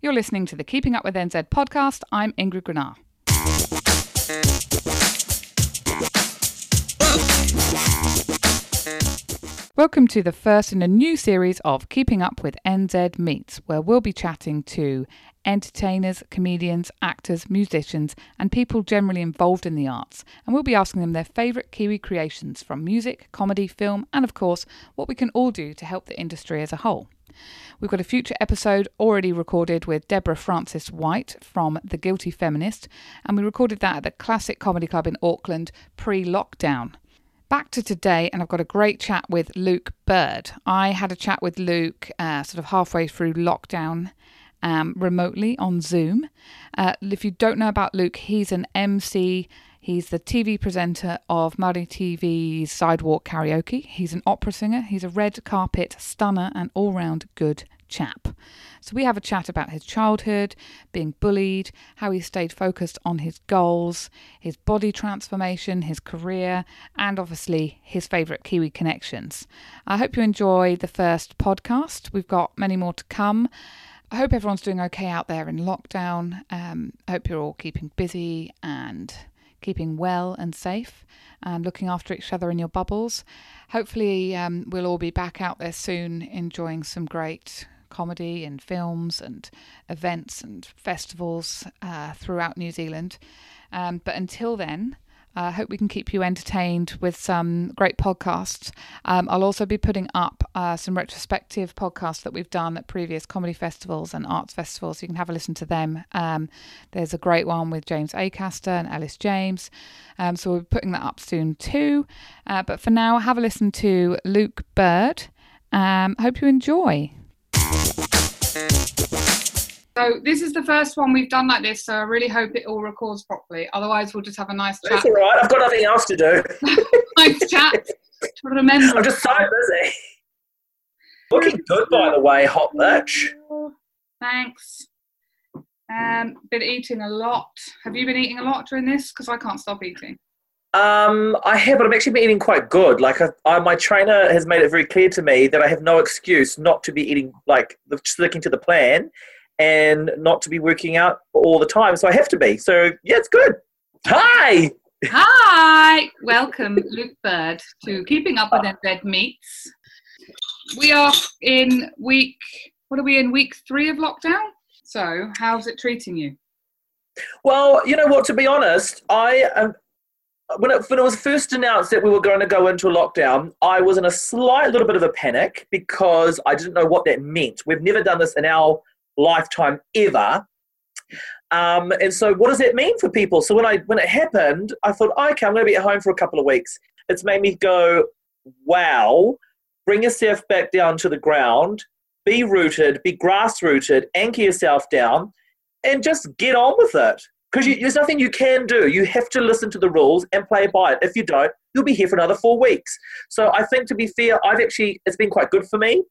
You're listening to the Keeping Up with NZ podcast. I'm Ingrid Grenard. Welcome to the first in a new series of Keeping Up with NZ Meets, where we'll be chatting to entertainers, comedians, actors, musicians, and people generally involved in the arts. And we'll be asking them their favourite Kiwi creations from music, comedy, film, and of course, what we can all do to help the industry as a whole. We've got a future episode already recorded with Deborah Frances White from The Guilty Feminist, and we recorded that at the Classic Comedy Club in Auckland pre lockdown back to today, and I've got a great chat with Luke Bird. I had a chat with Luke uh, sort of halfway through lockdown. Um, remotely on Zoom. Uh, if you don't know about Luke, he's an MC. He's the TV presenter of Māori TV's Sidewalk Karaoke. He's an opera singer. He's a red carpet stunner and all round good chap. So we have a chat about his childhood, being bullied, how he stayed focused on his goals, his body transformation, his career, and obviously his favourite Kiwi connections. I hope you enjoy the first podcast. We've got many more to come. I hope everyone's doing okay out there in lockdown. Um, I hope you're all keeping busy and keeping well and safe and looking after each other in your bubbles. Hopefully, um, we'll all be back out there soon enjoying some great comedy and films and events and festivals uh, throughout New Zealand. Um, but until then, I uh, hope we can keep you entertained with some great podcasts. Um, I'll also be putting up uh, some retrospective podcasts that we've done at previous comedy festivals and arts festivals. So You can have a listen to them. Um, there's a great one with James Acaster and Ellis James. Um, so we'll be putting that up soon too. Uh, but for now, have a listen to Luke Bird. Um, hope you enjoy. So this is the first one we've done like this, so I really hope it all records properly. Otherwise, we'll just have a nice chat. That's all right. I've got nothing else to do. nice chat to remember. I'm just so busy. Looking good, by the way, hot bitch. Thanks. Um, been eating a lot. Have you been eating a lot during this? Because I can't stop eating. Um, I have, but I'm actually been eating quite good. Like, I, I, my trainer has made it very clear to me that I have no excuse not to be eating, like, sticking to the plan and not to be working out all the time. So I have to be. So yeah, it's good. Hi. Hi. Welcome, Luke Bird, to Keeping Up with NZ Meets. We are in week, what are we in, week three of lockdown? So how's it treating you? Well, you know what, to be honest, I um, when it, when it was first announced that we were going to go into a lockdown, I was in a slight little bit of a panic because I didn't know what that meant. We've never done this in our lifetime ever. Um, and so, what does that mean for people? So when I when it happened, I thought, okay, I'm going to be at home for a couple of weeks. It's made me go, wow. Bring yourself back down to the ground. Be rooted. Be grass rooted. Anchor yourself down, and just get on with it. Because there's nothing you can do. You have to listen to the rules and play by it. If you don't, you'll be here for another four weeks. So I think, to be fair, I've actually it's been quite good for me.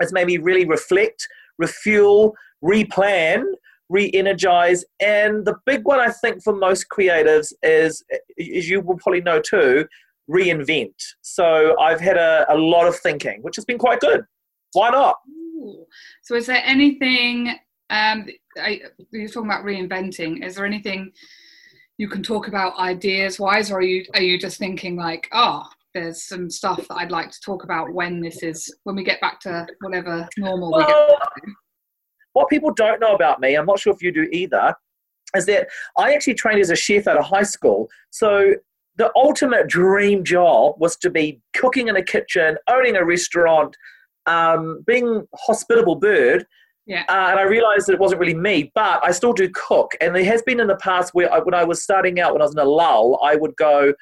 It's made me really reflect, refuel, replan, re energize. And the big one, I think, for most creatives is, as you will probably know too, reinvent. So I've had a, a lot of thinking, which has been quite good. Why not? Ooh. So, is there anything um, I, you're talking about reinventing? Is there anything you can talk about ideas wise, or are you are you just thinking like, oh, there's some stuff that I'd like to talk about when this is when we get back to whatever normal well, we get back to? What people don't know about me, I'm not sure if you do either, is that I actually trained as a chef out of high school. So the ultimate dream job was to be cooking in a kitchen, owning a restaurant, um, being hospitable bird. Yeah. Uh, and I realized that it wasn't really me, but I still do cook. And there has been in the past where I, when I was starting out, when I was in a lull, I would go,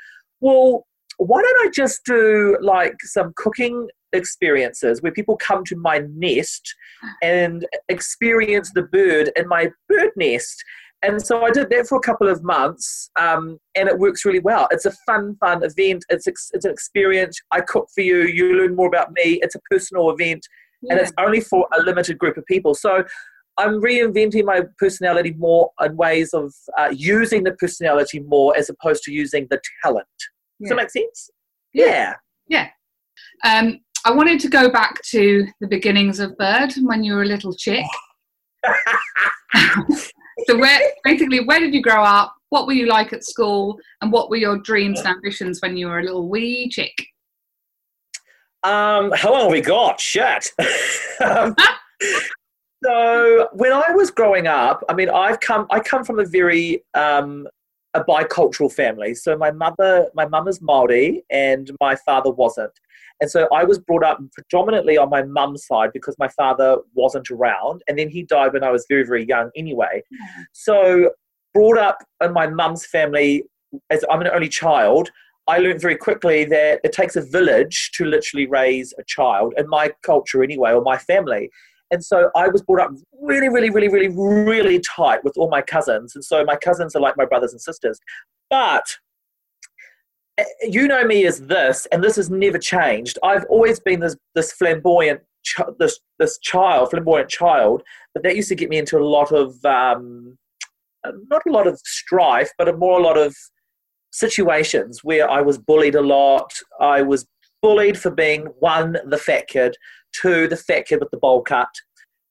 well, why don't I just do like some cooking experiences where people come to my nest and experience the bird in my bird nest. And so I did that for a couple of months, um, and it works really well. It's a fun, fun event. It's ex- it's an experience. I cook for you. You learn more about me. It's a personal event, yeah. and it's only for a limited group of people. So I'm reinventing my personality more in ways of uh, using the personality more as opposed to using the talent. Does that make sense? Yeah. Yeah. Um, I wanted to go back to the beginnings of Bird when you were a little chick. so where basically where did you grow up? What were you like at school, and what were your dreams and ambitions when you were a little wee chick? Um, how long have we got? Shit. um, so when I was growing up, I mean, I've come. I come from a very um, a bicultural family. So my mother, my mum is Maori, and my father wasn't. And so I was brought up predominantly on my mum's side because my father wasn't around, and then he died when I was very, very young anyway. Yeah. So brought up in my mum's family as I'm an only child. I learned very quickly that it takes a village to literally raise a child, in my culture anyway, or my family. And so I was brought up really, really, really, really, really tight with all my cousins. And so my cousins are like my brothers and sisters. But you know me as this, and this has never changed. I've always been this, this flamboyant, ch- this, this child, flamboyant child, but that used to get me into a lot of, um, not a lot of strife, but a more a lot of situations where I was bullied a lot. I was bullied for being one, the fat kid, two, the fat kid with the bowl cut,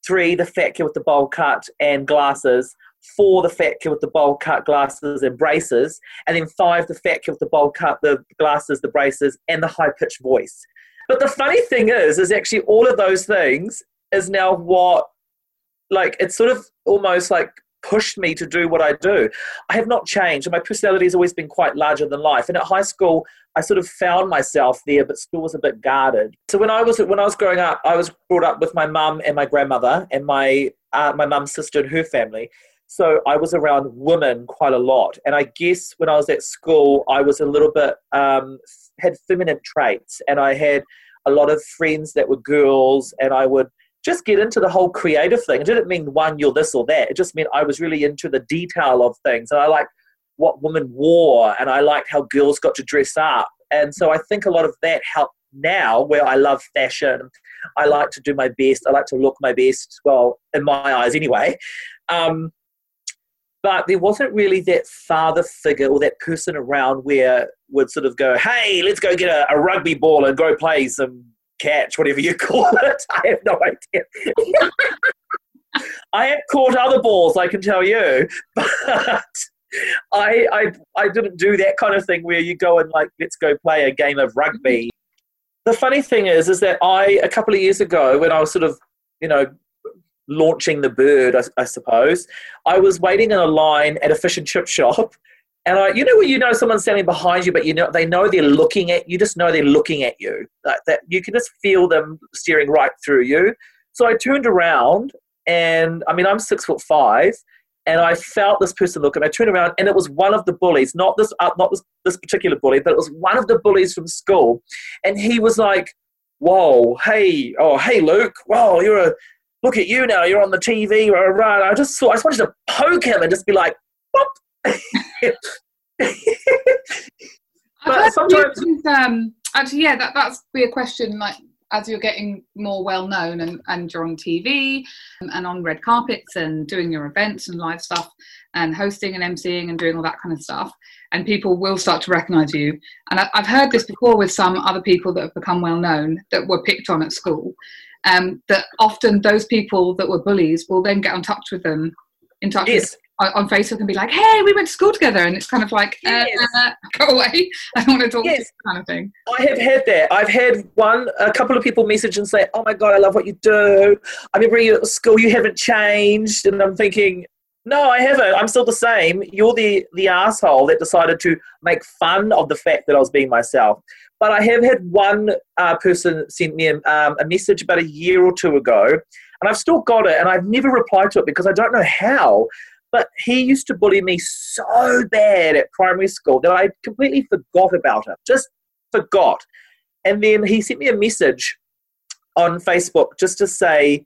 three, the fat kid with the bowl cut and glasses, four, the fat kid with the bowl cut glasses and braces, and then five, the fat kid with the bowl cut, the glasses, the braces, and the high pitched voice. But the funny thing is, is actually all of those things is now what, like, it's sort of almost like pushed me to do what I do. I have not changed. My personality has always been quite larger than life. And at high school, I sort of found myself there, but school was a bit guarded. So when I was when I was growing up, I was brought up with my mum and my grandmother and my uh, my mum's sister and her family. So I was around women quite a lot, and I guess when I was at school, I was a little bit um, had feminine traits, and I had a lot of friends that were girls, and I would just get into the whole creative thing. It didn't mean one, you're this or that. It just meant I was really into the detail of things. And I liked what women wore and I liked how girls got to dress up. And so I think a lot of that helped now where I love fashion. I like to do my best. I like to look my best, well, in my eyes anyway. Um, but there wasn't really that father figure or that person around where would sort of go, hey, let's go get a, a rugby ball and go play some catch, whatever you call it. I have no idea. I have caught other balls, I can tell you, but I, I I didn't do that kind of thing where you go and like let's go play a game of rugby. The funny thing is, is that I a couple of years ago when I was sort of you know launching the bird, I, I suppose, I was waiting in a line at a fish and chip shop and I, you know, when you know someone's standing behind you, but you know they know they're looking at you, just know they're looking at you. Like that, you can just feel them staring right through you. So I turned around, and I mean, I'm six foot five, and I felt this person look, and I turned around, and it was one of the bullies, not this, uh, not this, this particular bully, but it was one of the bullies from school, and he was like, "Whoa, hey, oh, hey, Luke, whoa, you're a." Look at you now. You're on the TV. Right? I just saw. I just wanted to poke him and just be like, "Whoop!" but sometimes, um, actually, yeah, that that's be a question. Like as you're getting more well known and, and you're on TV and on red carpets and doing your events and live stuff and hosting and emceeing and doing all that kind of stuff, and people will start to recognize you. And I, have heard this before with some other people that have become well known that were picked on at school. Um, that often those people that were bullies will then get in touch with them, in touch yes. with on Facebook and be like, "Hey, we went to school together," and it's kind of like, uh, uh, "Go away, I don't want to talk." Yes. To you, kind of thing. I have had that. I've had one, a couple of people message and say, "Oh my god, I love what you do. I remember you at school. You haven't changed," and I'm thinking. No, I haven't. I'm still the same. You're the the asshole that decided to make fun of the fact that I was being myself. But I have had one uh, person send me a, um, a message about a year or two ago, and I've still got it, and I've never replied to it because I don't know how. But he used to bully me so bad at primary school that I completely forgot about it. Just forgot. And then he sent me a message on Facebook just to say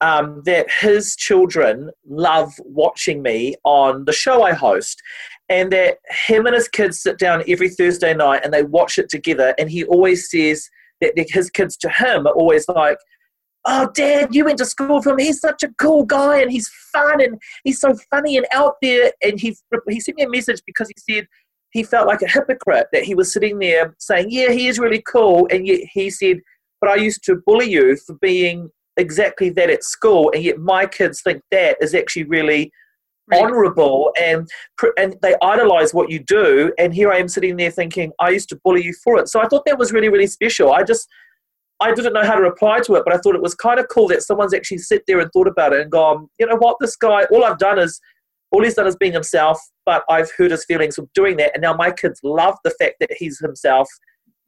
um, that his children love watching me on the show I host. And that him and his kids sit down every Thursday night and they watch it together. And he always says that his kids to him are always like, oh dad you went to school with him he's such a cool guy and he's fun and he's so funny and out there and he, he sent me a message because he said he felt like a hypocrite that he was sitting there saying yeah he is really cool and yet he said but i used to bully you for being exactly that at school, and yet my kids think that is actually really Really? honourable and and they idolize what you do. And here I am sitting there thinking, I used to bully you for it. So I thought that was really really special. I just I didn't know how to reply to it, but I thought it was kind of cool that someone's actually sit there and thought about it and gone, you know what, this guy, all I've done is all he's done is being himself, but I've hurt his feelings of doing that, and now my kids love the fact that he's himself.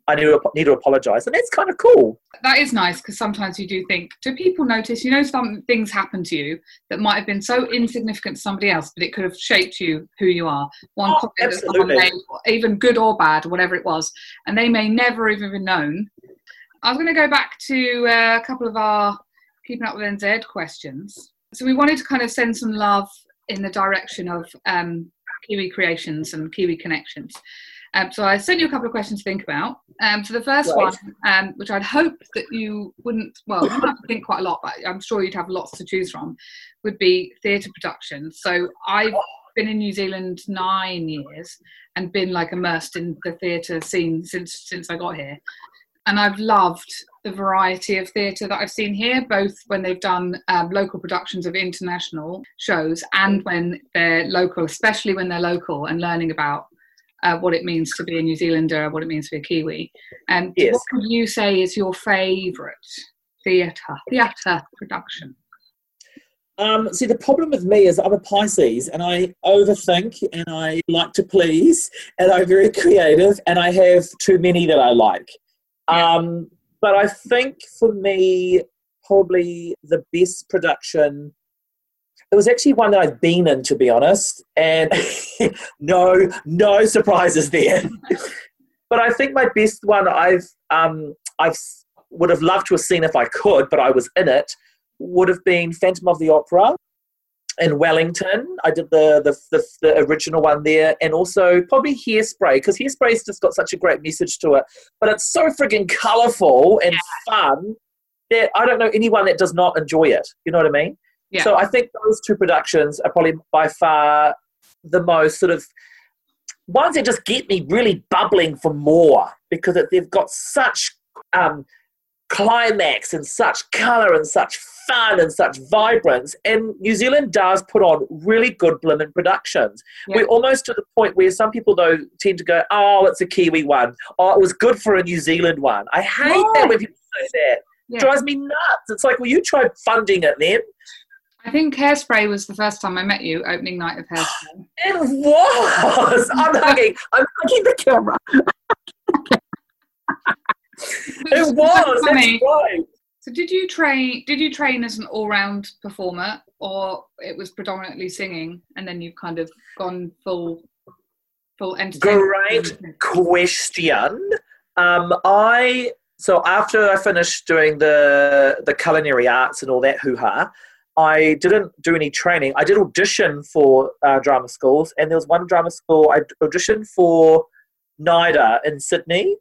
I need to, need to apologize, and that's kind of cool. That is nice because sometimes you do think, do people notice? You know, some things happen to you that might have been so insignificant to somebody else, but it could have shaped you who you are. One Oh, comment that someone absolutely. made, even good or bad, whatever it was, and they may never even have known. I was going to go back to uh, a couple of our keeping up with NZ questions. So we wanted to kind of send some love in the direction of um, Kiwi creations and Kiwi connections. Um, so I sent you a couple of questions to think about. Um, so the first Right. one, um, which I'd hope that you wouldn't, well, you have to think quite a lot, but I'm sure you'd have lots to choose from, would be theatre productions. So I've been in New Zealand nine years and been like immersed in the theatre scene since since I got here. And I've loved the variety of theatre that I've seen here, both when they've done um, local productions of international shows and when they're local, especially when they're local and learning about uh, what it means to be a New Zealander, what it means to be a Kiwi. And Yes. what would you say is your favourite theatre theatre production? Um, see, the problem with me is I'm a Pisces and I overthink and I like to please and I'm very creative and I have too many that I like. Yeah. Um, but I think for me, probably the best production, it was actually one that I've been in, to be honest. And no, no surprises there. but I think my best one I've, um, I've would have loved to have seen if I could, but I was in it would have been Phantom of the Opera in Wellington. I did the the, the, the original one there, and also probably Hairspray because Hairspray's just got such a great message to it. But it's so frigging colourful and fun that I don't know anyone that does not enjoy it. You know what I mean? Yeah. So I think those two productions are probably by far the most sort of ones that just get me really bubbling for more because they've got such um, climax and such colour and such fun and such vibrance. And New Zealand does put on really good blimmin' productions. Yeah. We're almost to the point where some people though tend to go, "Oh, it's a Kiwi one. Oh, it was good for a New Zealand one." I hate Yeah. that when people say that. Yeah. Drives me nuts. It's like, well, you try funding it then. I think Hairspray was the first time I met you, opening night of Hairspray. It was. I'm hugging. I'm hugging the camera. It was. Funny. That's right. So did you train? Did you train as an all-round performer, or it was predominantly singing, and then you've kind of gone full, full entertainment? Great question. Um, I so after I finished doing the the culinary arts and all that hoo ha, I didn't do any training. I did audition for uh, drama schools, and there was one drama school I auditioned for NIDA in Sydney.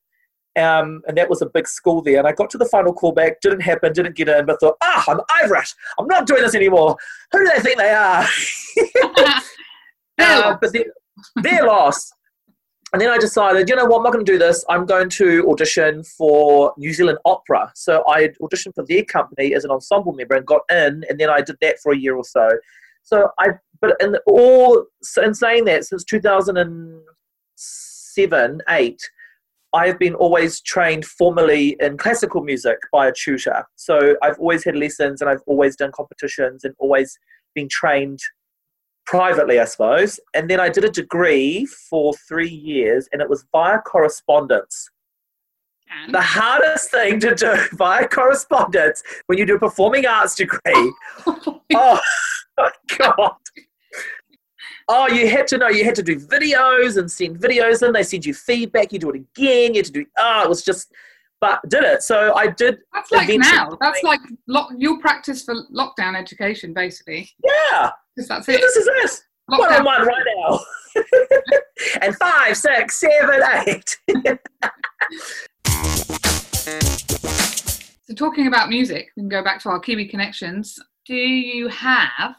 Um, and that was a big school there. And I got to the final callback, didn't happen, didn't get in, but thought, ah, I'm Irish. I'm not doing this anymore. Who do they think they are? They're Uh, but then they're lost. And then I decided, you know what, I'm not going to do this. I'm going to audition for New Zealand Opera. So I auditioned for their company as an ensemble member and got in, and then I did that for a year or so. So I, but in all, in saying that, since 2007, eight, I have been always trained formally in classical music by a tutor. So I've always had lessons and I've always done competitions and always been trained privately, I suppose. And then I did a degree for three years, and it was via correspondence. And The hardest thing to do via correspondence when you do a performing arts degree. oh, my oh, God. Oh, you had to know, you had to do videos and send videos in. They send you feedback, you do it again, you had to do, oh, it was just, but did it. So I did, that's like now. That's like lock, your practice for lockdown education, basically. yeah, that's it. this is it. One on one right now. and five, six, seven, eight. So talking about music, we can go back to our Kiwi connections. Do you have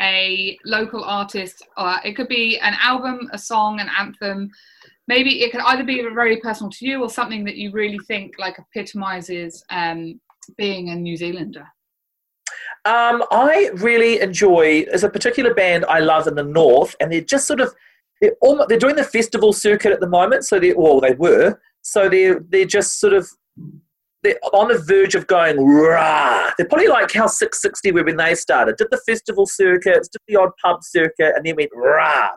a local artist? Or it could be an album, a song, an anthem. Maybe it could either be very personal to you or something that you really think like epitomizes um, being a New Zealander. Um, I really enjoy. There's a particular band I love in the north, and they're just sort of they're almost, they're doing the festival circuit at the moment. So they well they were. So they're they're just sort of they're on the verge of going rah. They're probably like how Six60 were when they started. Did the festival circuits, did the odd pub circuit, and then went rah.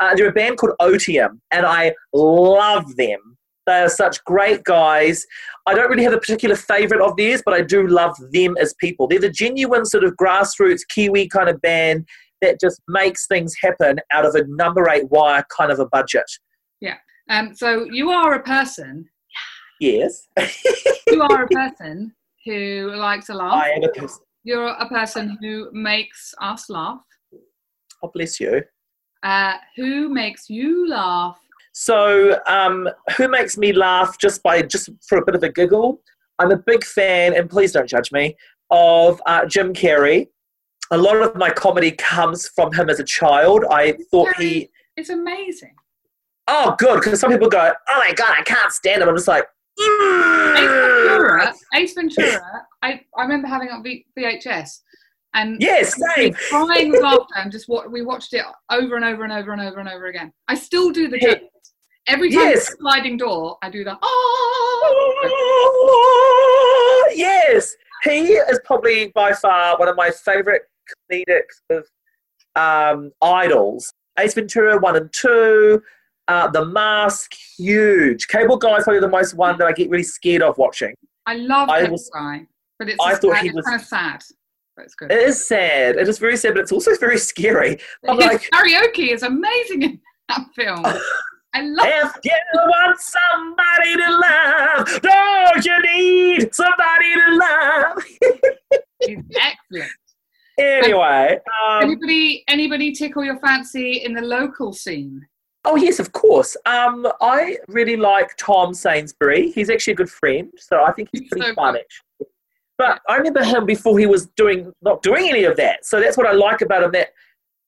Uh, they're a band called Otium, and I love them. They are such great guys. I don't really have a particular favourite of theirs, but I do love them as people. They're the genuine sort of grassroots Kiwi kind of band that just makes things happen out of a number eight wire kind of a budget. Yeah. Um, so you are a person. Yes. you are a person who likes to laugh. I am a person. You're a person who makes us laugh. Oh, bless you. Uh, who makes you laugh? So, um, who makes me laugh just by just for a bit of a giggle? I'm a big fan, and please don't judge me, of uh, Jim Carrey. A lot of my comedy comes from him as a child. I thought he. It's amazing. Oh, good, because some people go, "Oh my god, I can't stand him." I'm just like, Ace Ventura. Ace Ventura. I, I remember having on v- VHS, and yes, same. crying with laughter, and just what we watched it over and over and over and over and over again. I still do the Yeah. Every time Yes. a sliding door, I do the oh. yes, he is probably by far one of my favourite comedic of um, idols. Ace Ventura one and two, uh, The Mask, huge. Cable Guy is probably the most one that I get really scared of watching. I love I that was- guy, but it's, I just thought sad- he was- kind of sad. It's good. It is sad. It is very sad, but it's also very scary. I'm like, karaoke is amazing in that film. I love if you want somebody to love, don't you need somebody to love? Excellent. Anyway, um, anybody anybody tickle your fancy in the local scene? oh yes, of course. Um, I really like Tom Sainsbury. He's actually a good friend, so I think he's He's pretty so fun. good. Actually. But I remember him before he was doing not doing any of that. So that's what I like about him. That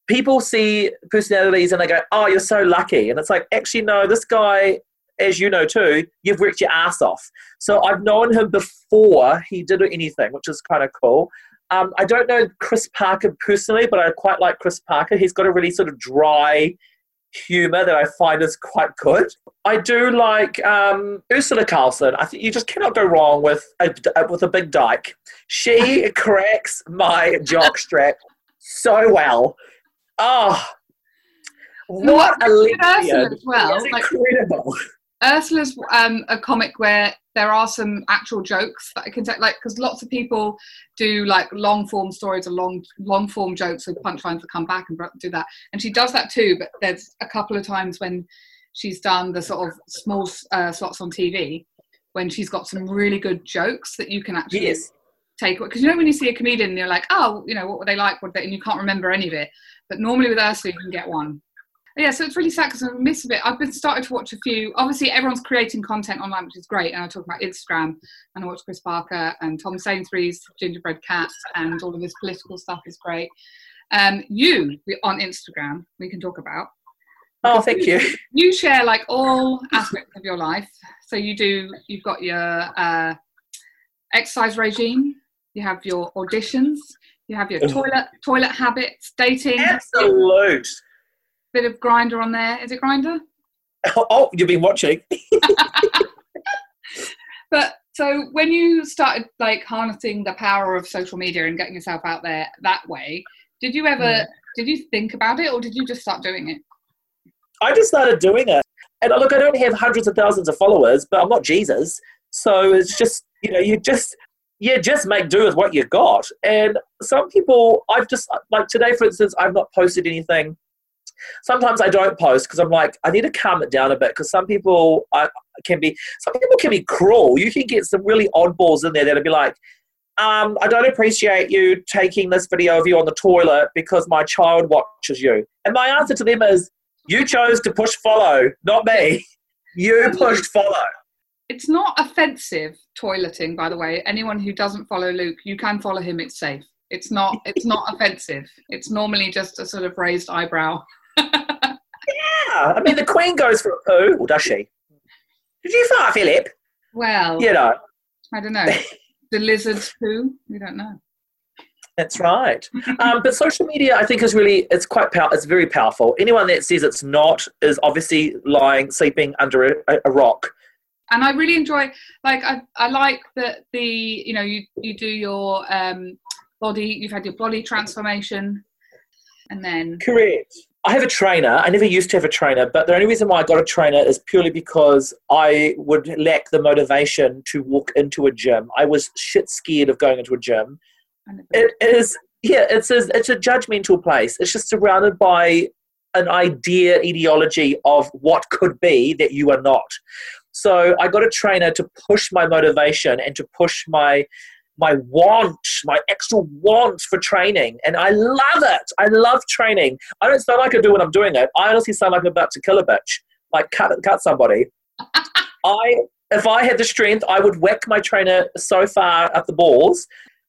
people see personalities and they go, "Oh, you're so lucky," and it's like, actually, no. This guy, as you know too, you've worked your ass off. So I've known him before he did anything, which is kind of cool. Um, I don't know Chris Parker personally, but I quite like Chris Parker. He's got a really sort of dry humor that I find is quite good. I do like um, Urzila Carlson. I think you just cannot go wrong with a, with a big dyke. She cracks my jockstrap so well. Oh, what a lesbian! as well. Like incredible. Urzila's um, a comic where there are some actual jokes that I can take, like because lots of people do like long form stories or long long form jokes with punchlines that come back and do that, and she does that too. But there's a couple of times when she's done the sort of small uh, slots on TV when she's got some really good jokes that you can actually Yes. take because you know when you see a comedian and you're like oh you know what were they like? What they, and you can't remember any of it. But normally with Urzila you can get one yeah so it's really sad because I miss a bit I've been started to watch a few obviously everyone's creating content online which is great and I talk about Instagram and I watch Chris Parker and Tom Sainsbury's Gingerbread Cat and all of his political stuff is great um you on Instagram we can talk about Oh, thank you. you share like all aspects of your life. So you do. You've got your uh, exercise regime. You have your auditions. You have your toilet toilet habits, dating. Absolute. Bit of Grindr on there. Is it Grindr? Oh, you've been watching. But so when you started like harnessing the power of social media and getting yourself out there that way, did you ever? Mm. Did you think about it, or did you just start doing it? I just started doing it. And look, I don't have hundreds of thousands of followers, but I'm not Jesus. So it's just, you know, you just, you just make do with what you got. And some people, I've just, like today, for instance, I've not posted anything. Sometimes I don't post because I'm like, I need to calm it down a bit because some people I, can be, some people can be cruel. You can get some really oddballs in there that'll be like, um, I don't appreciate you taking this video of you on the toilet because my child watches you. And my answer to them is, you chose to push follow, not me. You pushed follow. It's not offensive toileting, by the way. Anyone who doesn't follow Luke, you can follow him. It's safe. It's not. It's not offensive. It's normally just a sort of raised eyebrow. I mean, the Queen goes for a poo, or does she? Did you fart, Philip? Well, You know, I don't know. The lizards poo. We don't know. That's right. Um, but social media, I think, is really it's quite power. It's very powerful. Anyone that says it's not is obviously lying, sleeping under a, a rock. And I really enjoy, like, I, I like that the you know you you do your um, body. You've had your body transformation, and then correct. I have a trainer. I never used to have a trainer, but the only reason why I got a trainer is purely because I would lack the motivation to walk into a gym. I was shit scared of going into a gym it is yeah it's a, it's a judgmental place it's just surrounded by an idea ideology of what could be that you are not so i got a trainer to push my motivation and to push my my want my extra want for training and i love it i love training i don't sound like i do when i'm doing it i honestly sound like i'm about to kill a bitch like cut cut somebody i if i had the strength i would whack my trainer so far at the balls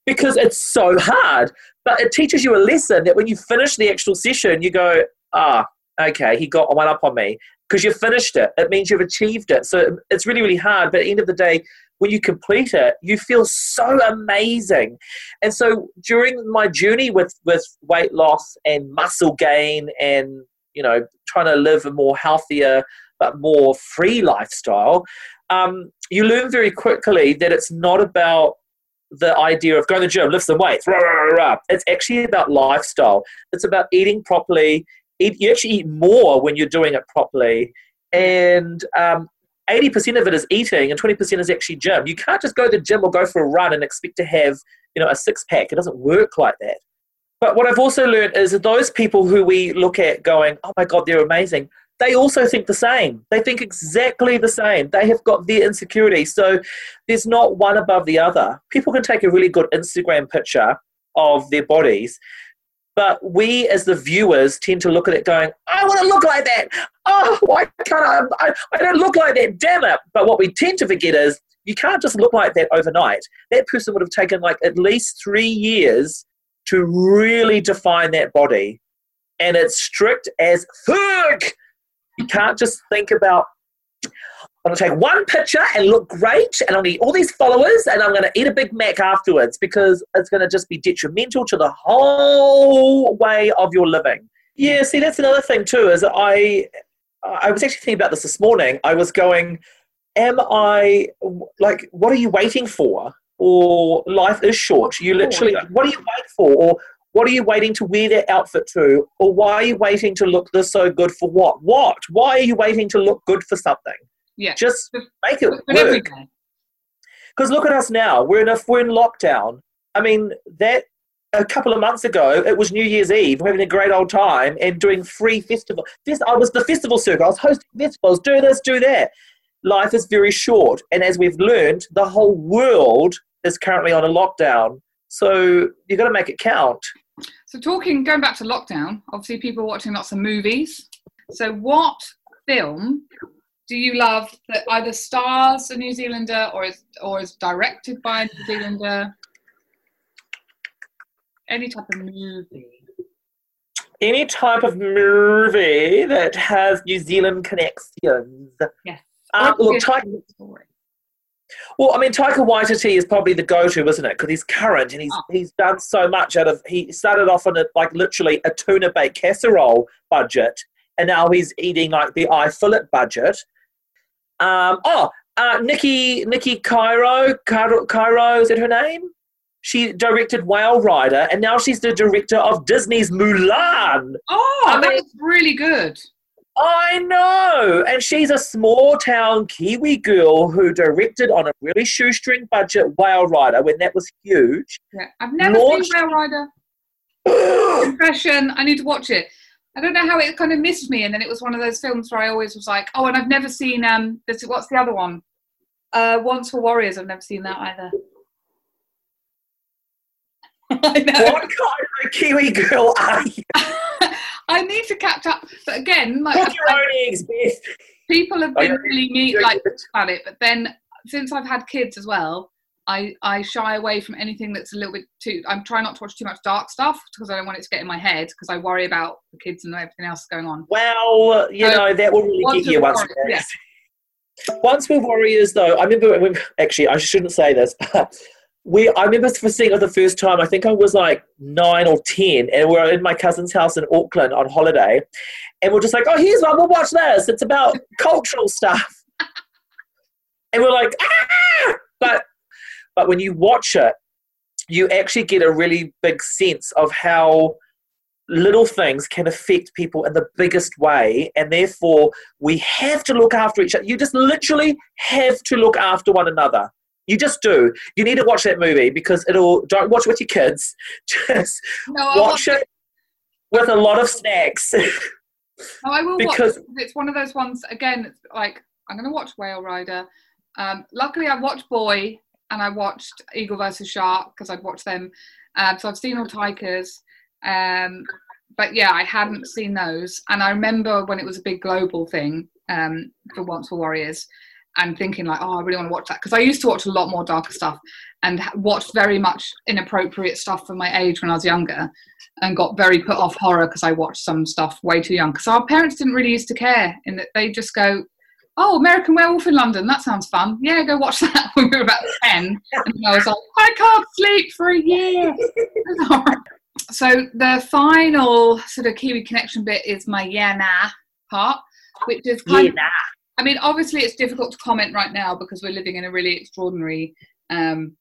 because it's so hard. But it teaches you a lesson that when you finish the actual session, you go, ah, okay, he got one up on me because you finished it. It means you've achieved it. So it's really, really hard. But at the end of the day, when you complete it, you feel so amazing. And so during my journey with, with weight loss and muscle gain and, you know, trying to live a more healthier but more free lifestyle, um, you learn very quickly that it's not about the idea of going to the gym, lift some weights. Rah, rah, rah, it's actually about lifestyle. It's about eating properly. Eat, you actually eat more when you're doing it properly. And um, 80% of it is eating and 20% is actually gym. You can't just go to the gym or go for a run and expect to have you know, a six pack. It doesn't work like that. But what I've also learned is that those people who we look at going, oh my God, they're amazing, they also think the same. They think exactly the same. They have got their insecurity. So there's not one above the other. People can take a really good Instagram picture of their bodies, but we as the viewers tend to look at it going, I want to look like that. Oh, why can't I? I, I don't look like that. Damn it. But what we tend to forget is you can't just look like that overnight. That person would have taken like at least three years to really define that body. And it's strict as fuck you can't just think about, I'm going to take one picture and look great, and I'm going to get all these followers, and I'm going to eat a Big Mac afterwards because it's going to just be detrimental to the whole way of your living. Yeah, see, that's another thing too. Is I, I was actually thinking about this this morning. I was going, am I like, what are you waiting for? Or life is short. You literally, what are you waiting for? Or what are you waiting to wear that outfit to? Or why are you waiting to look this so good for what? What? Why are you waiting to look good for something? Yeah. Just make it work. Because look at us now. We're in a we're in lockdown. I mean that a couple of months ago, it was New Year's Eve. We're having a great old time and doing free festival. This I was the festival circuit. I was hosting festivals. Do this, do that. Life is very short, and as we've learned, the whole world is currently on a lockdown. So you've got to make it count. So, talking, going back to lockdown, obviously people are watching lots of movies. So, what film do you love that either stars a New Zealander or is, or is directed by a New Zealander? Any type of movie. Any type of movie that has New Zealand connections. Yes. Um, look, well, I mean, Taika Waititi is probably the go-to, isn't it? Because he's current and he's oh. he's done so much out of. He started off on a like literally a tuna bake casserole budget, and now he's eating like the eye fillet budget. Um, oh, uh, Nikki Nikki Caro Cairo, Cairo is that her name? She directed Whale Rider, and now she's the director of Disney's Mulan. Oh, I mean, that's really good. I know. And she's a small town Kiwi girl who directed on a really shoestring budget Whale Rider when that was huge. Yeah, I've never Launched... seen Whale Rider. Impression. I need to watch it. I don't know how it kind of missed me, and then it was one of those films where I always was like, oh, and I've never seen um, this, what's the other one? Uh, Once for Warriors. I've never seen that either. I know. What kind of Kiwi girl are you? I need to catch up. But again, like, Cook your own eggs, Beth. People have been really neat like about it, but then since I've had kids as well, I, I shy away from anything that's a little bit too. I'm trying not to watch too much dark stuff because I don't want it to get in my head because I worry about the kids and everything else going on. Well, you so, know that will really get you once. Yeah. Once Were Warriors, though, I remember when, actually I shouldn't say this, but we I remember seeing it the first time. I think I was like nine or ten, and we are in my cousin's house in Auckland on holiday, and we're just like, "Oh, here's one. We'll watch this. It's about cultural stuff." And we're like, "Ah!" But but when you watch it, you actually get a really big sense of how little things can affect people in the biggest way. And therefore we have to look after each other you just literally have to look after one another. You just do. You need to watch that movie because it'll don't watch it with your kids. Just no, watch it with a lot of snacks. No, I will because watch it's one of those ones again like I'm going to watch Whale Rider. Um, luckily I watched Boy and I watched Eagle versus Shark because I'd watched them um, so I've seen all Taika's um, but yeah, I hadn't seen those, and I remember when it was a big global thing um, for Once for Warriors, and thinking like, oh, I really want to watch that because I used to watch a lot more darker stuff and watched very much inappropriate stuff for my age when I was younger, and got very put off horror because I watched some stuff way too young. Because our parents didn't really used to care in that they just go, oh, American Werewolf in London, that sounds fun. Yeah, go watch that when we were about 10. And I was like, I can't sleep for a year. so the final sort of Kiwi connection bit is my yeah nah part, which is kind yeah, of, nah. I mean, obviously it's difficult to comment right now because we're living in a really extraordinary um,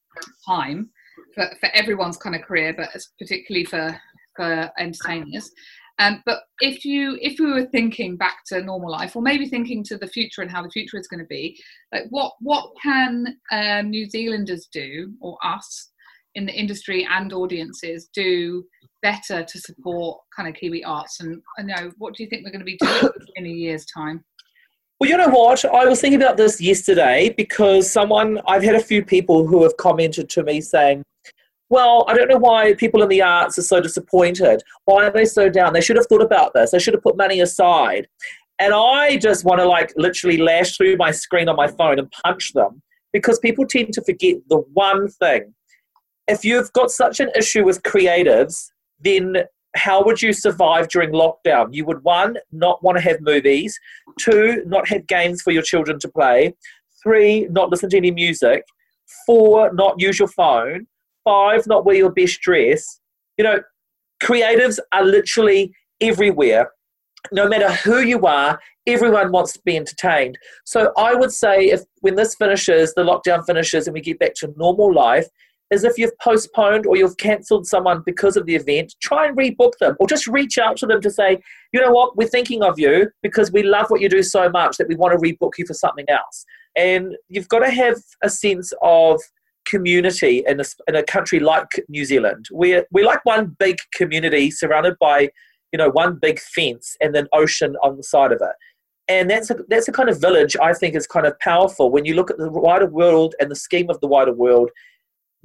time for, for everyone's kind of career, but particularly for for entertainers. Um, but if you if we were thinking back to normal life, or maybe thinking to the future and how the future is going to be, like what what can um, New Zealanders do, or us in the industry and audiences do better to support kind of Kiwi arts? And I know, what do you think we're going to be doing in a year's time? Well, you know what? I was thinking about this yesterday because someone, I've had a few people who have commented to me saying, well, I don't know why people in the arts are so disappointed. Why are they so down? They should have thought about this. They should have put money aside. And I just want to like literally lash through my screen on my phone and punch them because people tend to forget the one thing. If you've got such an issue with creatives, then how would you survive during lockdown? You would one, not want to have movies, two, not have games for your children to play, three, not listen to any music, four, not use your phone, five, not wear your best dress. You know, creatives are literally everywhere. No matter who you are, everyone wants to be entertained. So I would say if when this finishes, the lockdown finishes and we get back to normal life, is if you've postponed or you've cancelled someone because of the event, try and rebook them or just reach out to them to say, you know what, we're thinking of you because we love what you do so much that we want to rebook you for something else. And you've got to have a sense of community in a, in a country like New Zealand. We're, we're like one big community surrounded by, you know, one big fence and then ocean on the side of it. And that's a, that's a kind of village I think is kind of powerful when you look at the wider world and the scheme of the wider world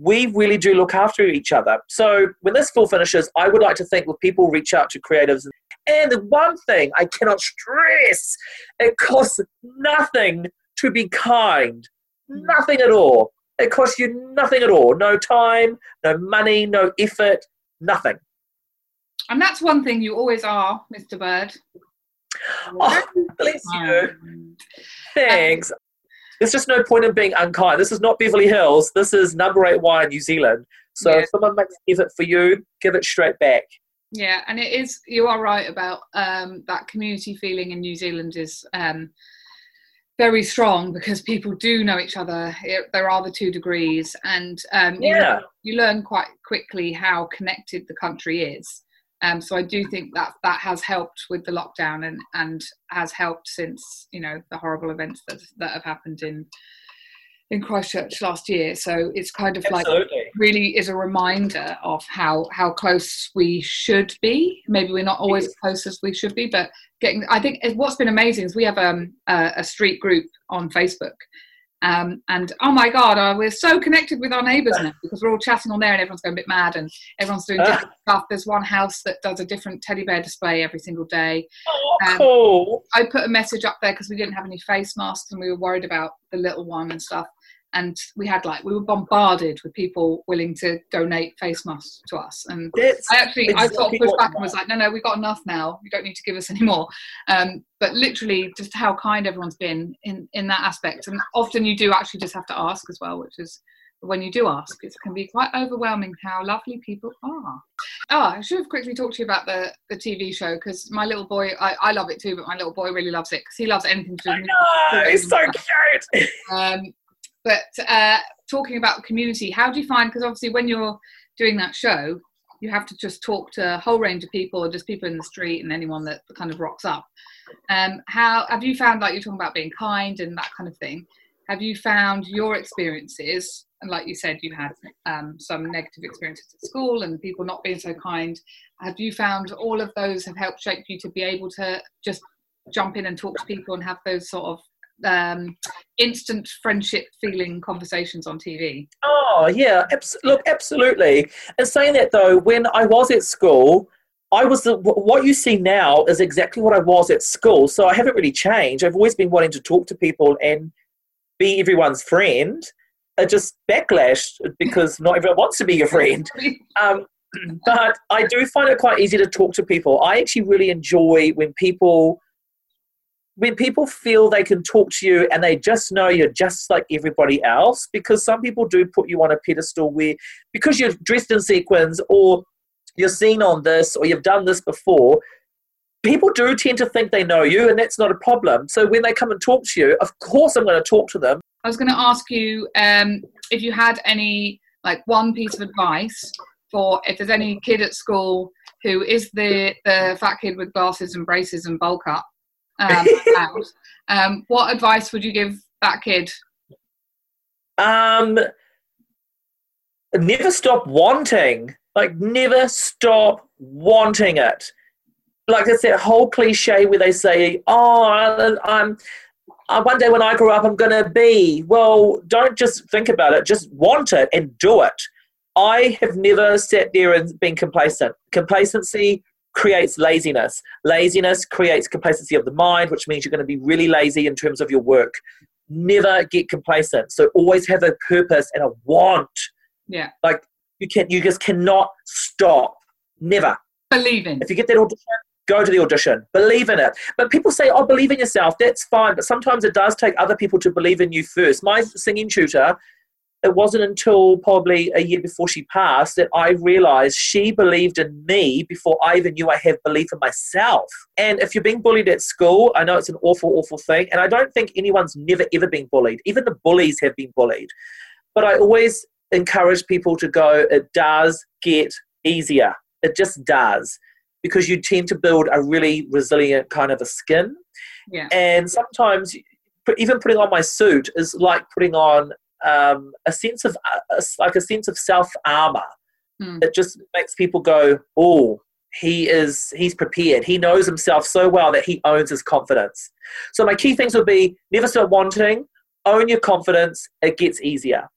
we really do look after each other. So when this full finishes, I would like to think will people reach out to creatives. And the one thing I cannot stress, it costs nothing to be kind. Nothing at all. It costs you nothing at all. No time, no money, no effort, nothing. And that's one thing you always are, Mr. Bird. Oh, bless you. Thanks. There's just no point in being unkind. This is not Beverly Hills. This is number eight wire, New Zealand. So yeah. if someone makes effort for you, give it straight back. Yeah, and it is. You are right about um, that community feeling in New Zealand is um, very strong because people do know each other. It, there are the two degrees, and um, yeah. you, learn, you learn quite quickly how connected the country is. Um, so I do think that that has helped with the lockdown and, and has helped since you know the horrible events that that have happened in in Christchurch last year. So it's kind of Absolutely. like really is a reminder of how how close we should be. Maybe we're not always as close as we should be, but getting. I think what's been amazing is we have um, a, a street group on Facebook um, and oh my God, uh, we're so connected with our neighbours now because we're all chatting on there and everyone's going a bit mad and everyone's doing different uh. stuff. There's one house that does a different teddy bear display every single day. Oh, um, cool. I put a message up there because we didn't have any face masks and we were worried about the little one and stuff and we had like we were bombarded with people willing to donate face masks to us. And i actually exactly i sort of pushed back and was like no no we've got enough now. You don't need to give us any more. Um, but literally just how kind everyone's been in in that aspect. And often you do actually just have to ask as well which is when you do ask, it can be quite overwhelming how lovely people are. Oh, I should have quickly talked to you about the, the TV show because my little boy, I, I love it too, but my little boy really loves it because he loves anything to do with I it's so cute. Um, but uh, talking about community, how do you find, because obviously when you're doing that show, you have to just talk to a whole range of people, just people in the street and anyone that kind of rocks up. Um, how have you found, like you're talking about being kind and that kind of thing? Have you found your experiences, and like you said, you had um, some negative experiences at school and people not being so kind. Have you found all of those have helped shape you to be able to just jump in and talk to people and have those sort of um, instant friendship feeling conversations on TV. Oh yeah, abs- look, absolutely. And saying that though, when I was at school, I was the, what you see now is exactly what I was at school. So I haven't really changed. I've always been wanting to talk to people and be everyone's friend. I just backlash because not everyone wants to be your friend. Um, but I do find it quite easy to talk to people. I actually really enjoy when people when people feel they can talk to you and they just know you're just like everybody else, because some people do put you on a pedestal where, because you're dressed in sequins or you're seen on this or you've done this before, people do tend to think they know you, and that's not a problem. So when they come and talk to you, of course I'm going to talk to them. I was going to ask you um, if you had any, like, one piece of advice for if there's any kid at school who is the the fat kid with glasses and braces and bulk up um, um, what advice would you give that kid? Um, never stop wanting. Like, never stop wanting it. Like it's that whole cliche where they say, "Oh, I'm." Uh, one day when I grow up, I'm going to be. Well, don't just think about it, just want it and do it. I have never sat there and been complacent. Complacency creates laziness. Laziness creates complacency of the mind, which means you're going to be really lazy in terms of your work. Never get complacent. So always have a purpose and a want. Yeah. Like you can you just cannot stop. Never. Believe in. If you get that audition, go to the audition. Believe in it. But people say, oh, believe in yourself. That's fine. But sometimes it does take other people to believe in you first. My singing tutor it wasn't until probably a year before she passed that I realized she believed in me before I even knew I have belief in myself. And if you're being bullied at school, I know it's an awful, awful thing. And I don't think anyone's never, ever been bullied. Even the bullies have been bullied. But I always encourage people to go, it does get easier. It just does. Because you tend to build a really resilient kind of a skin. Yeah. And sometimes even putting on my suit is like putting on um, a sense of uh, like a sense of self armor. Mm. It just makes people go, "Oh, he is he's prepared. He knows himself so well that he owns his confidence." So my key things would be: never stop wanting, own your confidence. It gets easier.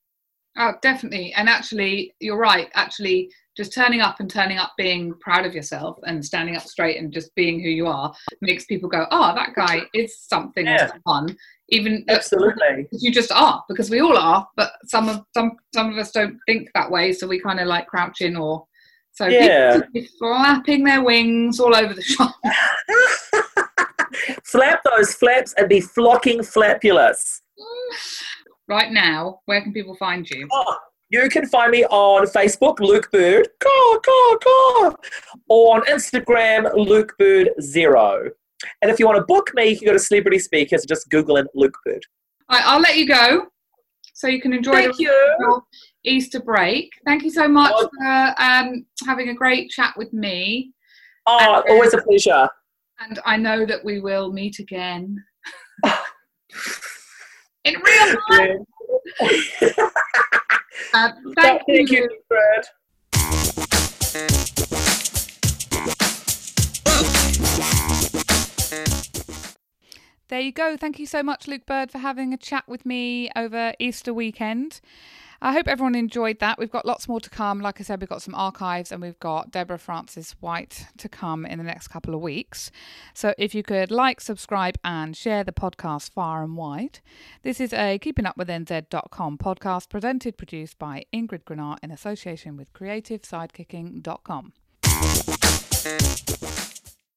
Oh, definitely. And actually, you're right. Actually, just turning up and turning up being proud of yourself and standing up straight and just being who you are makes people go, oh, that guy is something yeah. fun. Even absolutely, you just are because we all are, but some of some some of us don't think that way, so we kind of like crouch in or so yeah. flapping their wings all over the shop. Flap those flaps and be flocking flapulous. Right now, where can people find you? Oh, you can find me on Facebook, Luke Bird, caw, caw, caw. or on Instagram, Luke Bird Zero. And if you want to book me, you can go to Celebrity Speakers just Google in Luke Bird. Right, I'll let you go so you can enjoy Thank you. Easter break. Thank you so much oh. for um, having a great chat with me. Oh, and, always a pleasure. And I know that we will meet again in real life. Uh, thank, thank you, you Fred. There you go. Thank you so much, Luke Bird, for having a chat with me over Easter weekend. I hope everyone enjoyed that. We've got lots more to come. Like I said, we've got some archives and we've got Deborah Frances-White to come in the next couple of weeks. So if you could like, subscribe, and share the podcast far and wide. This is a Keeping Up with NZ.com podcast presented, produced by Ingrid Grenard in association with CreativeSidekicking.com.